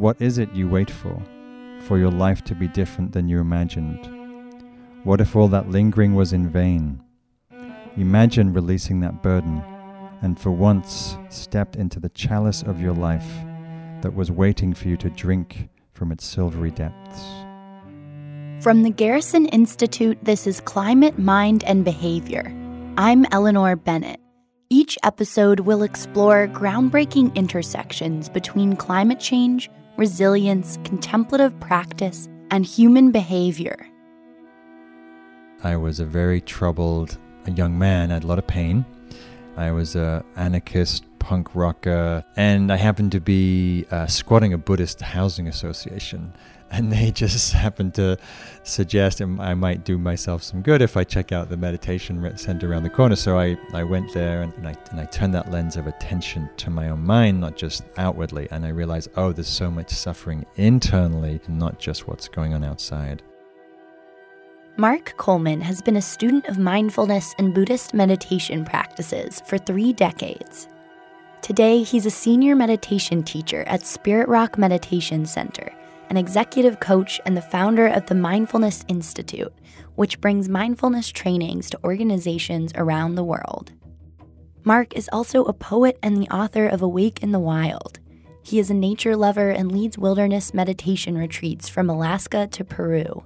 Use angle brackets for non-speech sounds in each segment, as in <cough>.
What is it you wait for? For your life to be different than you imagined? What if all that lingering was in vain? Imagine releasing that burden and for once stepped into the chalice of your life that was waiting for you to drink from its silvery depths. From the Garrison Institute, this is Climate, Mind, and Behavior. I'm Eleanor Bennett. Each episode will explore groundbreaking intersections between climate change, resilience, contemplative practice, and human behavior. I was a very troubled young man. I had a lot of pain. I was an anarchist, punk rocker, and I happened to be uh, squatting a Buddhist housing association. And they just <laughs> happened to suggest I might do myself some good if I check out the meditation center around the corner. So I, I went there and, and, I, and I turned that lens of attention to my own mind, not just outwardly. And I realized, oh, there's so much suffering internally, not just what's going on outside. Mark Coleman has been a student of mindfulness and Buddhist meditation practices for three decades. Today, he's a senior meditation teacher at Spirit Rock Meditation Center, an executive coach, and the founder of the Mindfulness Institute, which brings mindfulness trainings to organizations around the world. Mark is also a poet and the author of Awake in the Wild. He is a nature lover and leads wilderness meditation retreats from Alaska to Peru.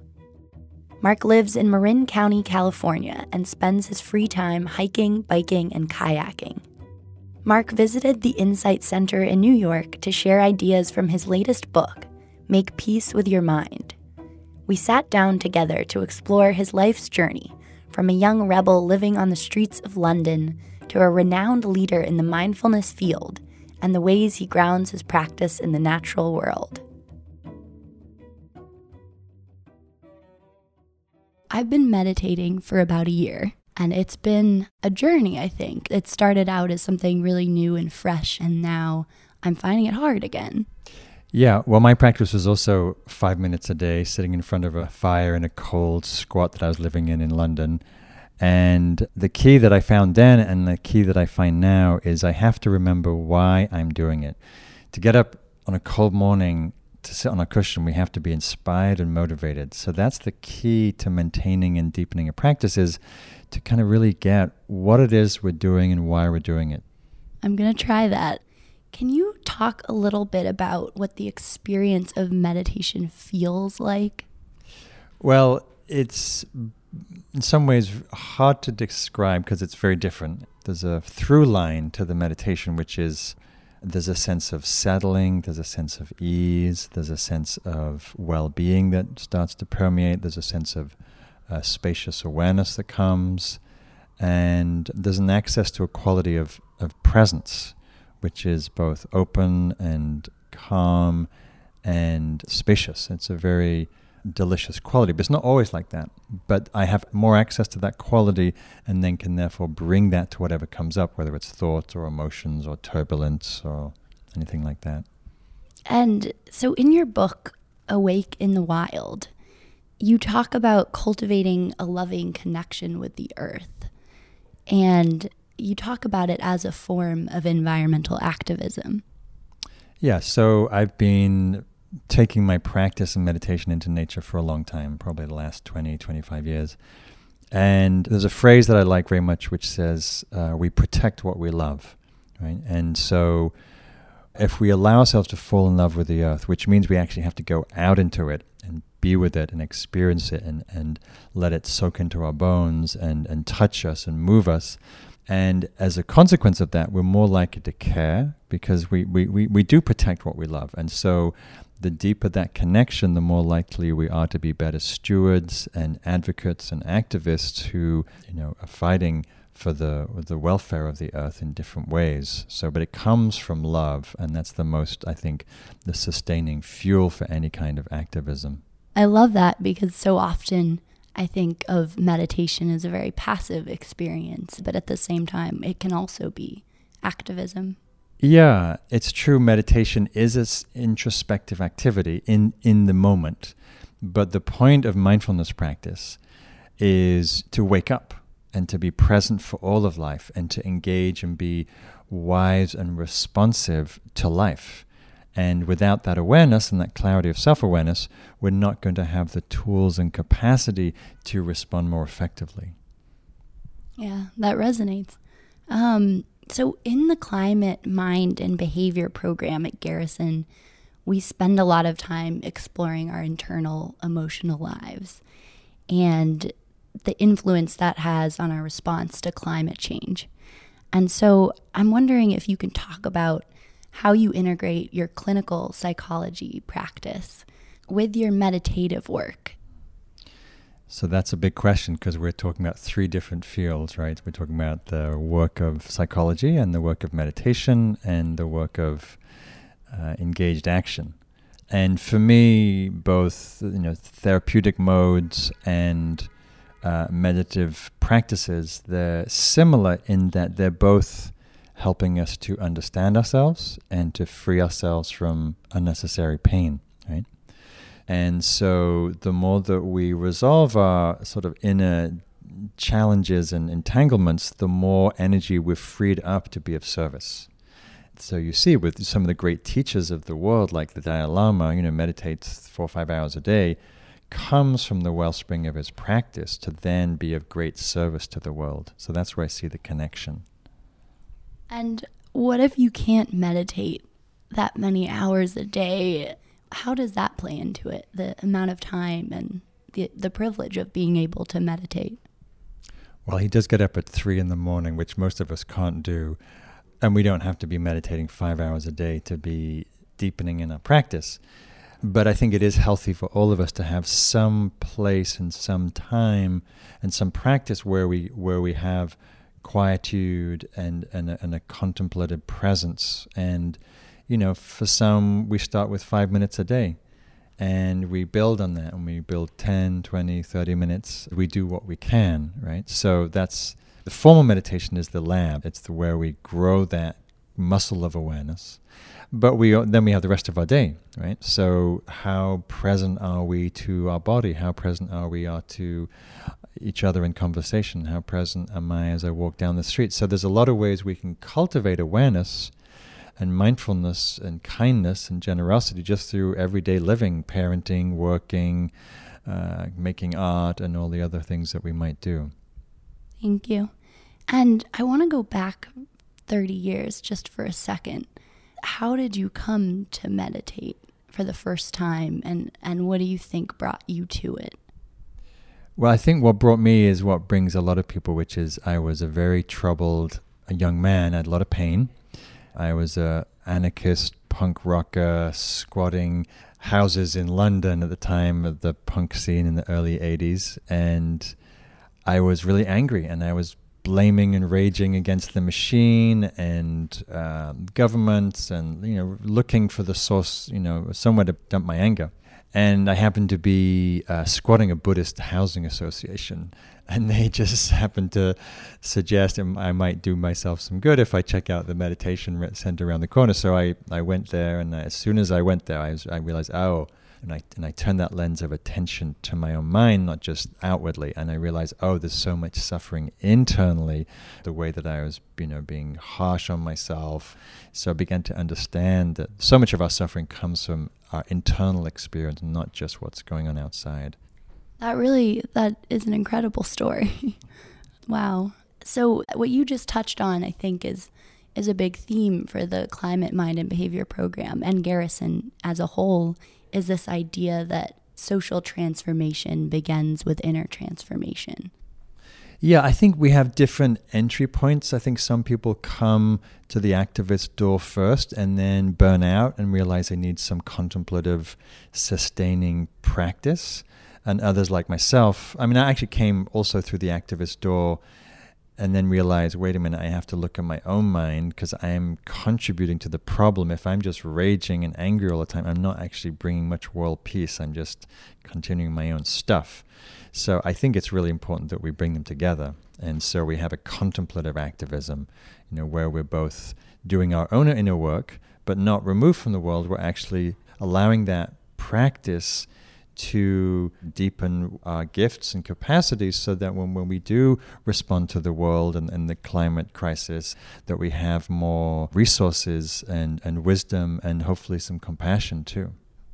Mark lives in Marin County, California, and spends his free time hiking, biking, and kayaking. Mark visited the Insight Center in New York to share ideas from his latest book, Make Peace with Your Mind. We sat down together to explore his life's journey from a young rebel living on the streets of London to a renowned leader in the mindfulness field and the ways he grounds his practice in the natural world. I've been meditating for about a year, and it's been a journey, I think. It started out as something really new and fresh, and now I'm finding it hard again. Yeah, well, my practice was also five minutes a day, sitting in front of a fire in a cold squat that I was living in in London. And the key that I found then and the key that I find now is I have to remember why I'm doing it. To get up on a cold morning to sit on a cushion, we have to be inspired and motivated. So that's the key to maintaining and deepening a practice is to kind of really get what it is we're doing and why we're doing it. I'm going to try that. Can you talk a little bit about what the experience of meditation feels like? Well, it's in some ways hard to describe because it's very different. There's a through line to the meditation, which is there's a sense of settling, there's a sense of ease, there's a sense of well being that starts to permeate, there's a sense of uh, spacious awareness that comes, and there's an access to a quality of, of presence, which is both open and calm and spacious. It's a very delicious quality, but it's not always like that. But I have more access to that quality and then can therefore bring that to whatever comes up, whether it's thoughts or emotions or turbulence or anything like that. And so in your book, Awake in the Wild, you talk about cultivating a loving connection with the earth. And you talk about it as a form of environmental activism. Yeah, so I've been taking my practice and meditation into nature for a long time, probably the last 20, 25 years. And there's a phrase that I like very much which says, uh, we protect what we love, right? And so if we allow ourselves to fall in love with the earth, which means we actually have to go out into it and be with it and experience it and, and let it soak into our bones and, and touch us and move us. And as a consequence of that, we're more likely to care because we, we, we, we do protect what we love. And so the deeper that connection, the more likely we are to be better stewards and advocates and activists who, you know, are fighting for the the welfare of the earth in different ways. So, but it comes from love, and that's the most, I think, the sustaining fuel for any kind of activism. I love that because so often I think of meditation as a very passive experience, but at the same time, it can also be activism. Yeah, it's true. Meditation is an introspective activity in, in the moment. But the point of mindfulness practice is to wake up and to be present for all of life and to engage and be wise and responsive to life. And without that awareness and that clarity of self awareness, we're not going to have the tools and capacity to respond more effectively. Yeah, that resonates. Um, so, in the climate, mind, and behavior program at Garrison, we spend a lot of time exploring our internal emotional lives and the influence that has on our response to climate change. And so, I'm wondering if you can talk about how you integrate your clinical psychology practice with your meditative work. So that's a big question because we're talking about three different fields, right? We're talking about the work of psychology and the work of meditation and the work of uh, engaged action. And for me, both you know therapeutic modes and uh, meditative practices, they're similar in that they're both helping us to understand ourselves and to free ourselves from unnecessary pain, right? And so the more that we resolve our sort of inner challenges and entanglements, the more energy we're freed up to be of service. So you see with some of the great teachers of the world, like the Dalai Lama, you know, meditates four or five hours a day, comes from the wellspring of his practice to then be of great service to the world. So that's where I see the connection. And what if you can't meditate that many hours a day? How does that play into it? The amount of time and the, the privilege of being able to meditate? Well, he does get up at three in the morning, which most of us can't do. And we don't have to be meditating five hours a day to be deepening in our practice. But I think it is healthy for all of us to have some place and some time and some practice where we where we have quietude and, and, a, and a contemplative presence. And, you know, for some, we start with five minutes a day and we build on that and we build 10, 20, 30 minutes. We do what we can, right? So that's the formal meditation is the lab, it's the where we grow that muscle of awareness. But we then we have the rest of our day, right? So how present are we to our body? How present are we are to each other in conversation? How present am I as I walk down the street? So there's a lot of ways we can cultivate awareness and mindfulness and kindness and generosity just through everyday living, parenting, working, uh, making art, and all the other things that we might do. Thank you. And I want to go back 30 years just for a second. How did you come to meditate for the first time, and, and what do you think brought you to it? Well, I think what brought me is what brings a lot of people, which is I was a very troubled young man. I had a lot of pain. I was a anarchist punk rocker squatting houses in London at the time of the punk scene in the early 80s. And I was really angry and I was blaming and raging against the machine and um, governments and, you know, looking for the source, you know, somewhere to dump my anger and I happened to be uh, squatting a Buddhist housing association, <laughs> and they just <laughs> happened to suggest I might do myself some good if I check out the meditation center around the corner. So I, I went there, and as soon as I went there, I, was, I realized, oh, and I and I turned that lens of attention to my own mind, not just outwardly. And I realized, oh, there's so much suffering internally, the way that I was, you know, being harsh on myself. So I began to understand that so much of our suffering comes from our internal experience, not just what's going on outside. That really that is an incredible story. <laughs> wow. So what you just touched on, I think, is is a big theme for the climate mind and behavior program and Garrison as a whole is this idea that social transformation begins with inner transformation. Yeah, I think we have different entry points. I think some people come to the activist door first and then burn out and realize they need some contemplative, sustaining practice. And others, like myself, I mean, I actually came also through the activist door and then realize, wait a minute, I have to look at my own mind because I am contributing to the problem. If I'm just raging and angry all the time, I'm not actually bringing much world peace. I'm just continuing my own stuff. So I think it's really important that we bring them together. And so we have a contemplative activism, you know, where we're both doing our own inner work, but not removed from the world. We're actually allowing that practice to deepen our gifts and capacities so that when, when we do respond to the world and, and the climate crisis, that we have more resources and, and wisdom and hopefully some compassion too.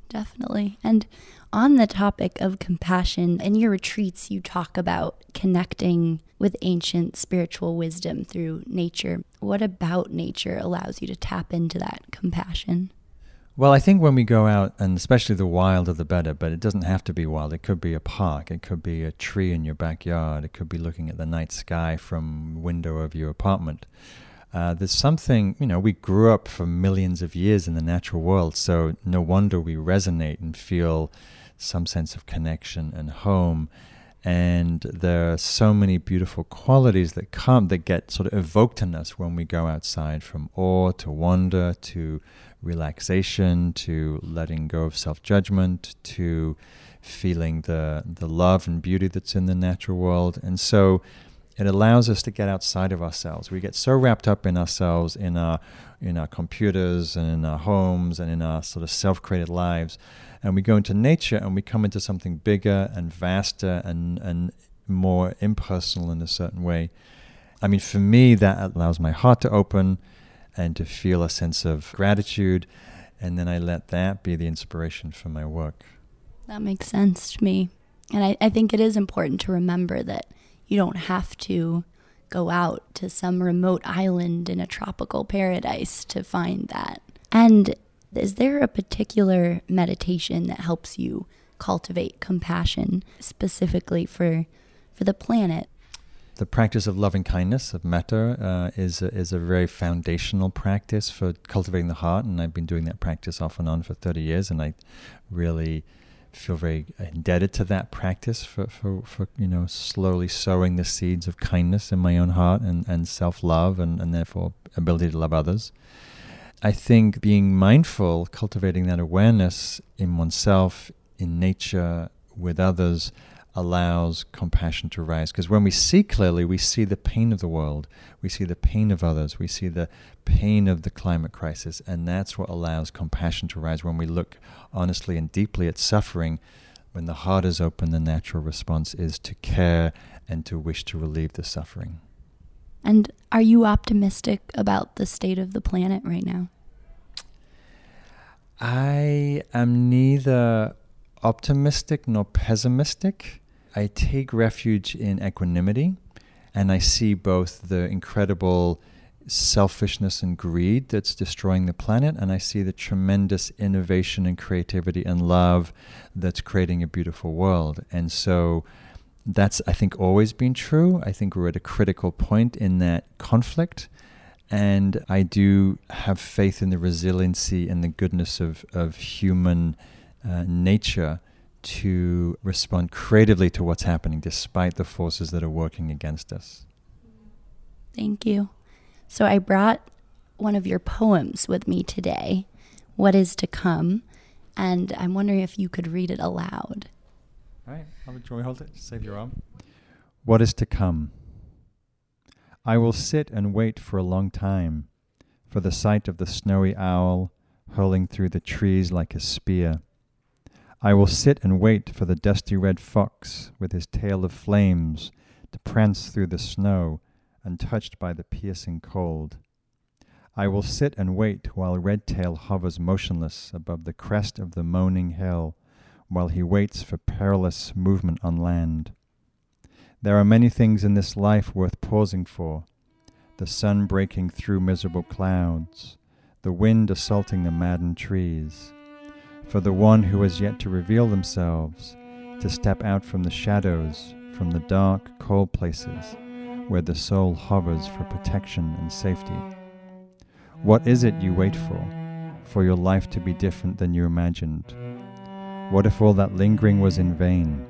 Definitely. And on the topic of compassion, in your retreats, you talk about connecting with ancient spiritual wisdom through nature. What about nature allows you to tap into that compassion? Well, I think when we go out, and especially the wilder the better, but it doesn't have to be wild. It could be a park, it could be a tree in your backyard, it could be looking at the night sky from window of your apartment. Uh, there's something, you know, we grew up for millions of years in the natural world, so no wonder we resonate and feel some sense of connection and home. And there are so many beautiful qualities that come, that get sort of evoked in us when we go outside from awe to wonder to relaxation to letting go of self judgment to feeling the, the love and beauty that's in the natural world. And so it allows us to get outside of ourselves. We get so wrapped up in ourselves, in our, in our computers and in our homes and in our sort of self created lives. And we go into nature and we come into something bigger and vaster and, and more impersonal in a certain way. I mean, for me, that allows my heart to open and to feel a sense of gratitude. And then I let that be the inspiration for my work. That makes sense to me. And I, I think it is important to remember that you don't have to go out to some remote island in a tropical paradise to find that. And is there a particular meditation that helps you cultivate compassion specifically for for the planet? the practice of loving kindness, of metta, uh, is, a, is a very foundational practice for cultivating the heart. And I've been doing that practice off and on for 30 years. And I really feel very indebted to that practice for, for, for you know, slowly sowing the seeds of kindness in my own heart and, and self love and, and therefore ability to love others. I think being mindful, cultivating that awareness in oneself, in nature, with others, allows compassion to rise. Because when we see clearly, we see the pain of the world, we see the pain of others, we see the pain of the climate crisis, and that's what allows compassion to rise. When we look honestly and deeply at suffering, when the heart is open, the natural response is to care and to wish to relieve the suffering. And are you optimistic about the state of the planet right now? I am neither optimistic nor pessimistic. I take refuge in equanimity and I see both the incredible selfishness and greed that's destroying the planet, and I see the tremendous innovation and creativity and love that's creating a beautiful world. And so that's, I think, always been true. I think we're at a critical point in that conflict. And I do have faith in the resiliency and the goodness of, of human uh, nature to respond creatively to what's happening despite the forces that are working against us. Thank you. So I brought one of your poems with me today, What is to Come, and I'm wondering if you could read it aloud. All right, how would you hold it? Save your arm. What is to come? I will sit and wait for a long time for the sight of the snowy owl hurling through the trees like a spear I will sit and wait for the dusty red fox with his tail of flames to prance through the snow, untouched by the piercing cold. I will sit and wait while Redtail hovers motionless above the crest of the moaning hill, while he waits for perilous movement on land. There are many things in this life worth pausing for the sun breaking through miserable clouds, the wind assaulting the maddened trees for the one who has yet to reveal themselves, to step out from the shadows, from the dark, cold places where the soul hovers for protection and safety. What is it you wait for? For your life to be different than you imagined? What if all that lingering was in vain?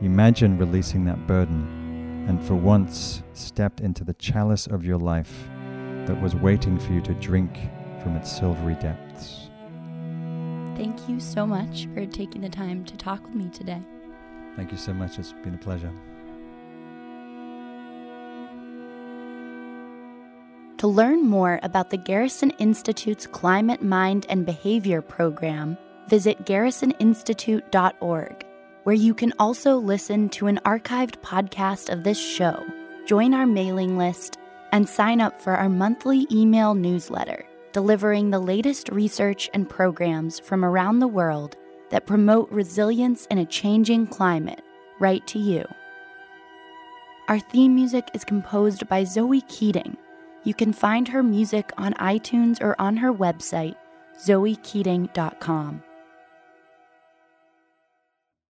Imagine releasing that burden and for once stepped into the chalice of your life that was waiting for you to drink from its silvery depths. Thank you so much for taking the time to talk with me today. Thank you so much. It's been a pleasure. To learn more about the Garrison Institute's Climate, Mind, and Behavior program, visit garrisoninstitute.org, where you can also listen to an archived podcast of this show, join our mailing list, and sign up for our monthly email newsletter, delivering the latest research and programs from around the world that promote resilience in a changing climate right to you. Our theme music is composed by Zoe Keating. You can find her music on iTunes or on her website, zoekeating.com.